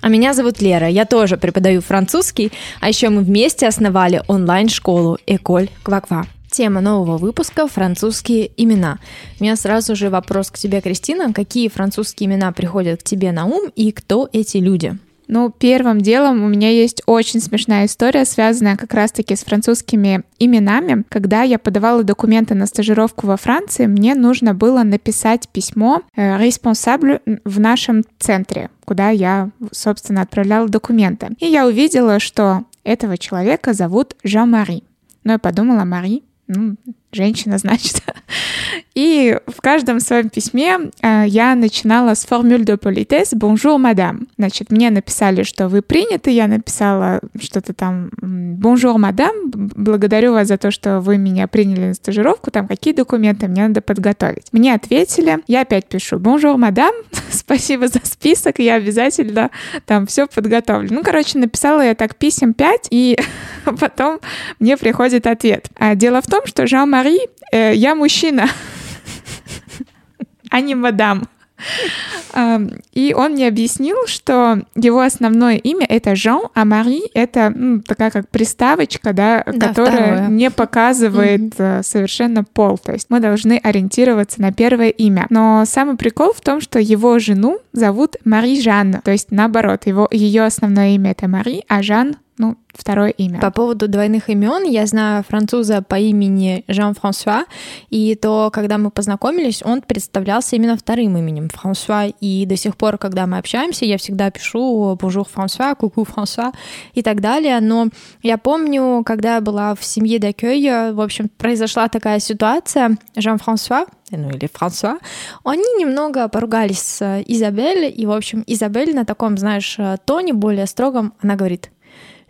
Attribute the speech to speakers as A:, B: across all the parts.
A: А меня зовут Лера, я тоже преподаю французский, а еще мы вместе основали онлайн-школу Эколь Кваква. Тема нового выпуска – французские имена. У меня сразу же вопрос к тебе, Кристина. Какие французские имена приходят к тебе на ум и кто эти люди?
B: Ну, первым делом у меня есть очень смешная история, связанная как раз-таки с французскими именами. Когда я подавала документы на стажировку во Франции, мне нужно было написать письмо э, responsable в нашем центре, куда я, собственно, отправляла документы. И я увидела, что этого человека зовут Жан-Мари. Но я подумала, Мари, ну, женщина, значит. И в каждом своем письме э, я начинала с формуль de politesse «Bonjour, madame». Значит, мне написали, что вы приняты, я написала что-то там «Bonjour, madame, благодарю вас за то, что вы меня приняли на стажировку, там какие документы мне надо подготовить». Мне ответили, я опять пишу «Bonjour, madame, спасибо за список, я обязательно там все подготовлю». Ну, короче, написала я так писем 5, и потом мне приходит ответ. А дело в том, что Жан-Мари, э, я мужчина, а не мадам. И он мне объяснил, что его основное имя это Жан, а Мари это ну, такая как приставочка, да, да которая второе. не показывает mm-hmm. совершенно пол. То есть мы должны ориентироваться на первое имя. Но самый прикол в том, что его жену зовут Мари Жанна. То есть наоборот, его, ее основное имя это Мари, а Жан ну, второе имя.
A: По поводу двойных имен, я знаю француза по имени Жан-Франсуа, и то, когда мы познакомились, он представлялся именно вторым именем Франсуа, и до сих пор, когда мы общаемся, я всегда пишу «Bonjour, Франсуа», «Coucou, Франсуа» и так далее, но я помню, когда я была в семье Дакёя, в общем, произошла такая ситуация, Жан-Франсуа, ну или Франсуа, они немного поругались с Изабель, и, в общем, Изабель на таком, знаешь, тоне более строгом, она говорит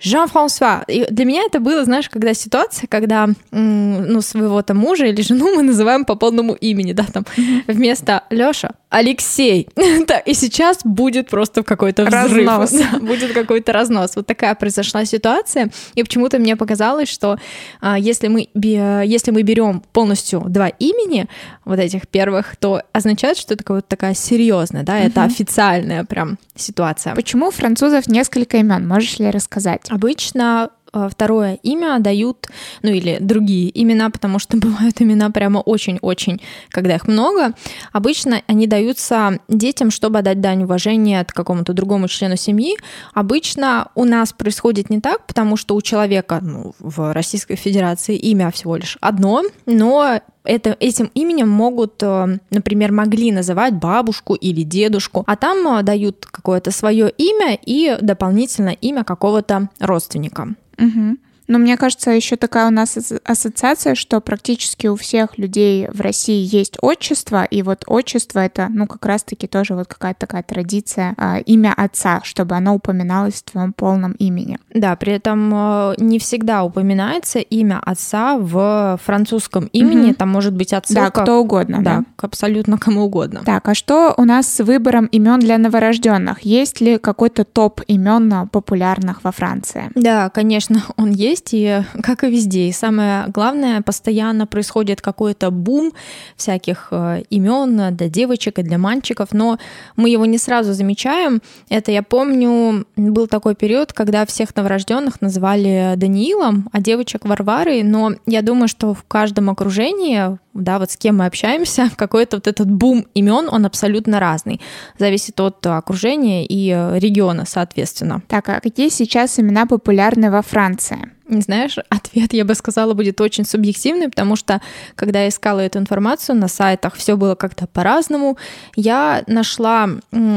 A: Жан-Франсуа. И для меня это было, знаешь, когда ситуация, когда ну, своего там мужа или жену мы называем по полному имени, да, там вместо Лёша Алексей. да, и сейчас будет просто какой-то взрыв. Разнос. Да, будет какой-то разнос. Вот такая произошла ситуация. И почему-то мне показалось, что а, если, мы, если мы берем полностью два имени, вот этих первых, то означает, что это вот такая серьезная, да, это официальная прям ситуация.
B: Почему у французов несколько имен? Можешь ли рассказать?
A: Обычно второе имя дают, ну или другие имена, потому что бывают имена прямо очень-очень, когда их много. Обычно они даются детям, чтобы отдать дань уважения от какому-то другому члену семьи. Обычно у нас происходит не так, потому что у человека ну, в Российской Федерации имя всего лишь одно, но это, этим именем могут, э, например, могли называть бабушку или дедушку, а там э, дают какое-то свое имя и дополнительно имя какого-то родственника.
B: Угу. Но мне кажется, еще такая у нас ассоциация, что практически у всех людей в России есть отчество, и вот отчество это, ну, как раз-таки тоже вот какая-то такая традиция, э, имя отца, чтобы оно упоминалось в твоем полном имени.
A: Да, при этом э, не всегда упоминается имя отца в французском имени, угу. там может быть отцовка.
B: Да, кто угодно,
A: да. да. абсолютно кому угодно.
B: Так, а что у нас с выбором имен для новорожденных? Есть ли какой-то топ имен популярных во Франции?
A: Да, конечно, он есть есть, и как и везде. И самое главное, постоянно происходит какой-то бум всяких э, имен для девочек и для мальчиков, но мы его не сразу замечаем. Это я помню, был такой период, когда всех новорожденных называли Даниилом, а девочек Варварой, но я думаю, что в каждом окружении да, вот с кем мы общаемся, какой-то вот этот бум имен, он абсолютно разный. Зависит от окружения и э, региона, соответственно.
B: Так, а какие сейчас имена популярны во Франции?
A: Не знаешь, ответ, я бы сказала, будет очень субъективный, потому что, когда я искала эту информацию на сайтах, все было как-то по-разному. Я нашла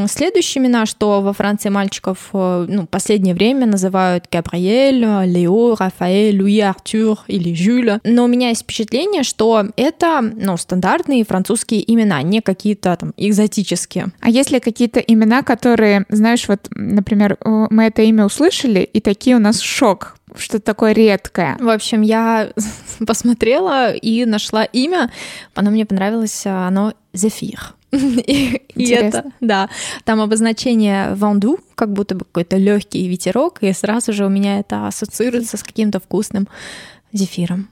A: следующие имена, что во Франции мальчиков э, ну, последнее время называют Габриэль, Лео, Рафаэль, Луи, Артур или Жюль. Но у меня есть впечатление, что это это, ну, стандартные французские имена, не какие-то там экзотические.
B: А есть ли какие-то имена, которые, знаешь, вот, например, мы это имя услышали, и такие у нас шок, что-то такое редкое.
A: В общем, я посмотрела и нашла имя, оно мне понравилось, оно Зефир. И, и это, да, там обозначение ванду, как будто бы какой-то легкий ветерок, и сразу же у меня это ассоциируется с каким-то вкусным зефиром.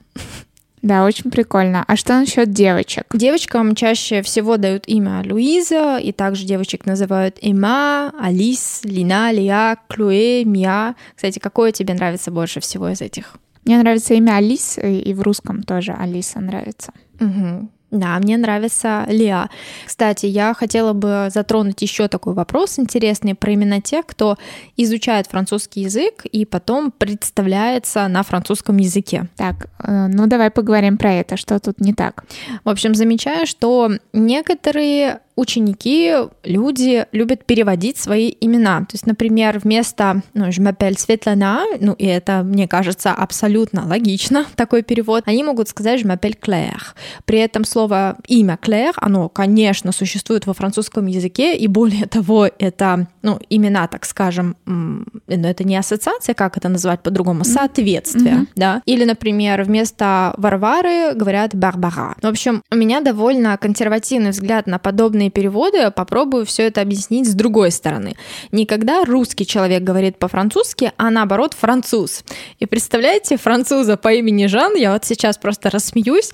B: Да, очень прикольно. А что насчет девочек?
A: Девочкам чаще всего дают имя Луиза, и также девочек называют Эма, Алис, Лина, Лиа, Клуэ, Мия. Кстати, какое тебе нравится больше всего из этих?
B: Мне нравится имя Алис, и в русском тоже Алиса нравится.
A: Угу. Да, мне нравится Лиа. Кстати, я хотела бы затронуть еще такой вопрос интересный про именно тех, кто изучает французский язык и потом представляется на французском языке.
B: Так, э, ну давай поговорим про это, что тут не так.
A: В общем, замечаю, что некоторые ученики, люди любят переводить свои имена. То есть, например, вместо ну, «je m'appelle Светлана», ну, и это, мне кажется, абсолютно логично, такой перевод, они могут сказать «je m'appelle Claire». При этом слово «имя Claire», оно, конечно, существует во французском языке, и более того, это, ну, имена, так скажем, но это не ассоциация, как это называть по-другому, соответствие, mm-hmm. да. Или, например, вместо Варвары говорят Барбара. В общем, у меня довольно консервативный взгляд на подобные переводы, попробую все это объяснить с другой стороны. Никогда русский человек говорит по-французски, а наоборот француз. И представляете, француза по имени Жан, я вот сейчас просто рассмеюсь,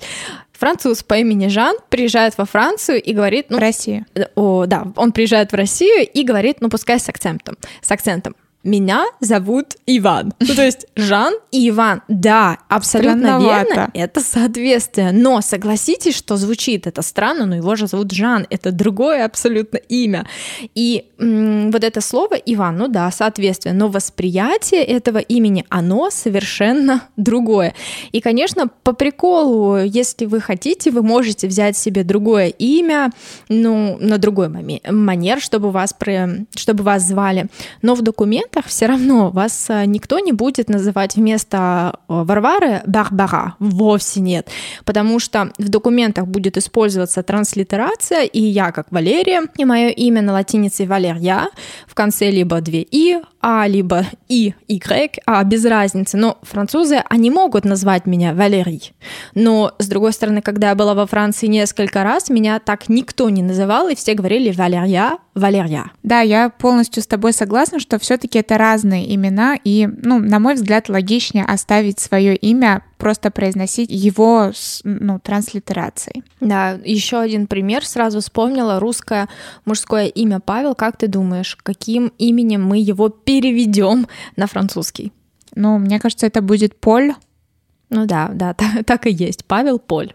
A: француз по имени Жан приезжает во Францию и говорит...
B: Ну, в Россию.
A: О, да, он приезжает в Россию и говорит, ну, пускай с акцентом, с акцентом меня зовут Иван. Ну, то есть Жан и Иван. Да, абсолютно верно. Это соответствие. Но согласитесь, что звучит это странно, но его же зовут Жан. Это другое абсолютно имя. И м- вот это слово Иван, ну да, соответствие. Но восприятие этого имени, оно совершенно другое. И, конечно, по приколу, если вы хотите, вы можете взять себе другое имя, ну, на другой манер, чтобы вас, чтобы вас звали. Но в документах документах все равно вас э, никто не будет называть вместо э, Варвары Барбара. Вовсе нет. Потому что в документах будет использоваться транслитерация, и я как Валерия, и мое имя на латинице Валерия, в конце либо две «и», а, либо И, Y, а, без разницы. Но французы, они могут назвать меня Валерий. Но, с другой стороны, когда я была во Франции несколько раз, меня так никто не называл, и все говорили Валерия, Валерия.
B: Да, я полностью с тобой согласна, что все-таки это разные имена, и, ну, на мой взгляд, логичнее оставить свое имя просто произносить его с ну, транслитерацией.
A: Да, еще один пример сразу вспомнила русское мужское имя Павел. Как ты думаешь, каким именем мы его переведем на французский?
B: Ну, мне кажется, это будет Поль.
A: Ну да, да, так, так и есть. Павел Поль.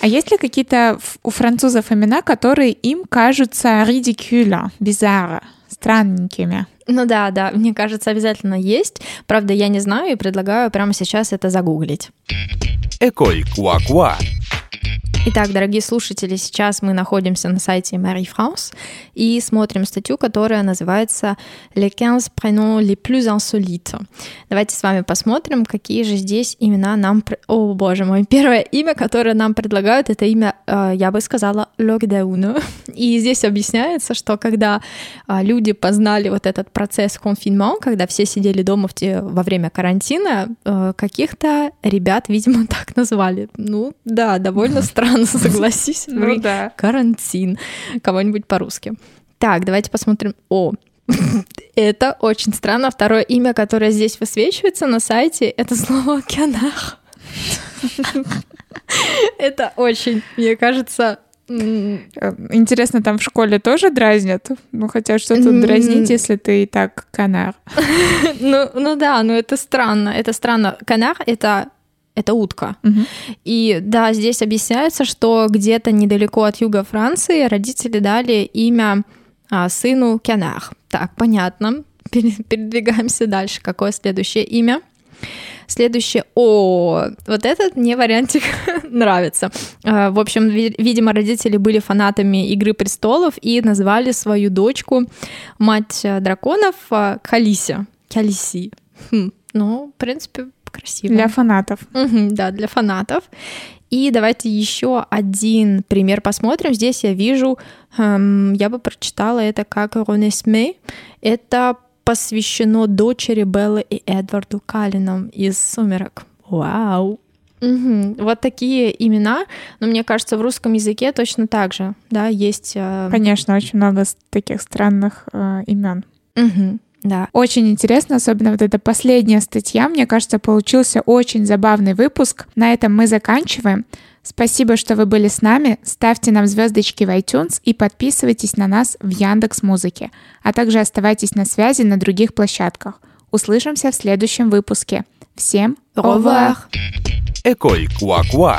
B: А есть ли какие-то у французов имена, которые им кажутся ridicule, бизарро, странненькими?
A: Ну да, да, мне кажется, обязательно есть. Правда, я не знаю и предлагаю прямо сейчас это загуглить.
C: Эколь Куа-Куа.
A: Итак, дорогие слушатели, сейчас мы находимся на сайте Marie France и смотрим статью, которая называется «Les 15 prénoms les plus insolites». Давайте с вами посмотрим, какие же здесь имена нам... О, боже мой, первое имя, которое нам предлагают, это имя, э, я бы сказала, Lockdown. И здесь объясняется, что когда э, люди познали вот этот процесс конфинмент, когда все сидели дома в те, во время карантина, э, каких-то ребят, видимо, так назвали. Ну, да, довольно странно странно, согласись.
B: Ну да.
A: Карантин. Кого-нибудь по-русски. Так, давайте посмотрим. О, это очень странно. Второе имя, которое здесь высвечивается на сайте, это слово «кянах». Это очень, мне кажется,
B: Интересно, там в школе тоже дразнят? Ну, хотя что тут дразнить, если ты и так канар?
A: ну, ну да, но это странно. Это странно. Канар — это это утка. Угу. И да, здесь объясняется, что где-то недалеко от юга Франции родители дали имя а, сыну Кенах. Так, понятно. Передвигаемся дальше. Какое следующее имя? Следующее, о, вот этот мне вариантик нравится. А, в общем, видимо, родители были фанатами Игры престолов и назвали свою дочку, мать драконов, Калися. Калиси. Хм. Ну, в принципе, красиво.
B: Для фанатов.
A: Угу, да, для фанатов. И давайте еще один пример посмотрим. Здесь я вижу, эм, я бы прочитала это как Ронесме. Это посвящено дочери Беллы и Эдварду Каллинам из «Сумерок». Вау! Угу. Вот такие имена, но мне кажется, в русском языке точно так же, да, есть. Э...
B: Конечно, очень много таких странных э, имен.
A: Угу. Да.
B: Очень интересно, особенно вот эта последняя статья. Мне кажется, получился очень забавный выпуск. На этом мы заканчиваем. Спасибо, что вы были с нами. Ставьте нам звездочки в iTunes и подписывайтесь на нас в Яндекс Музыке, а также оставайтесь на связи на других площадках. Услышимся в следующем выпуске. Всем
A: au revoir.
C: École Quoi Quoi.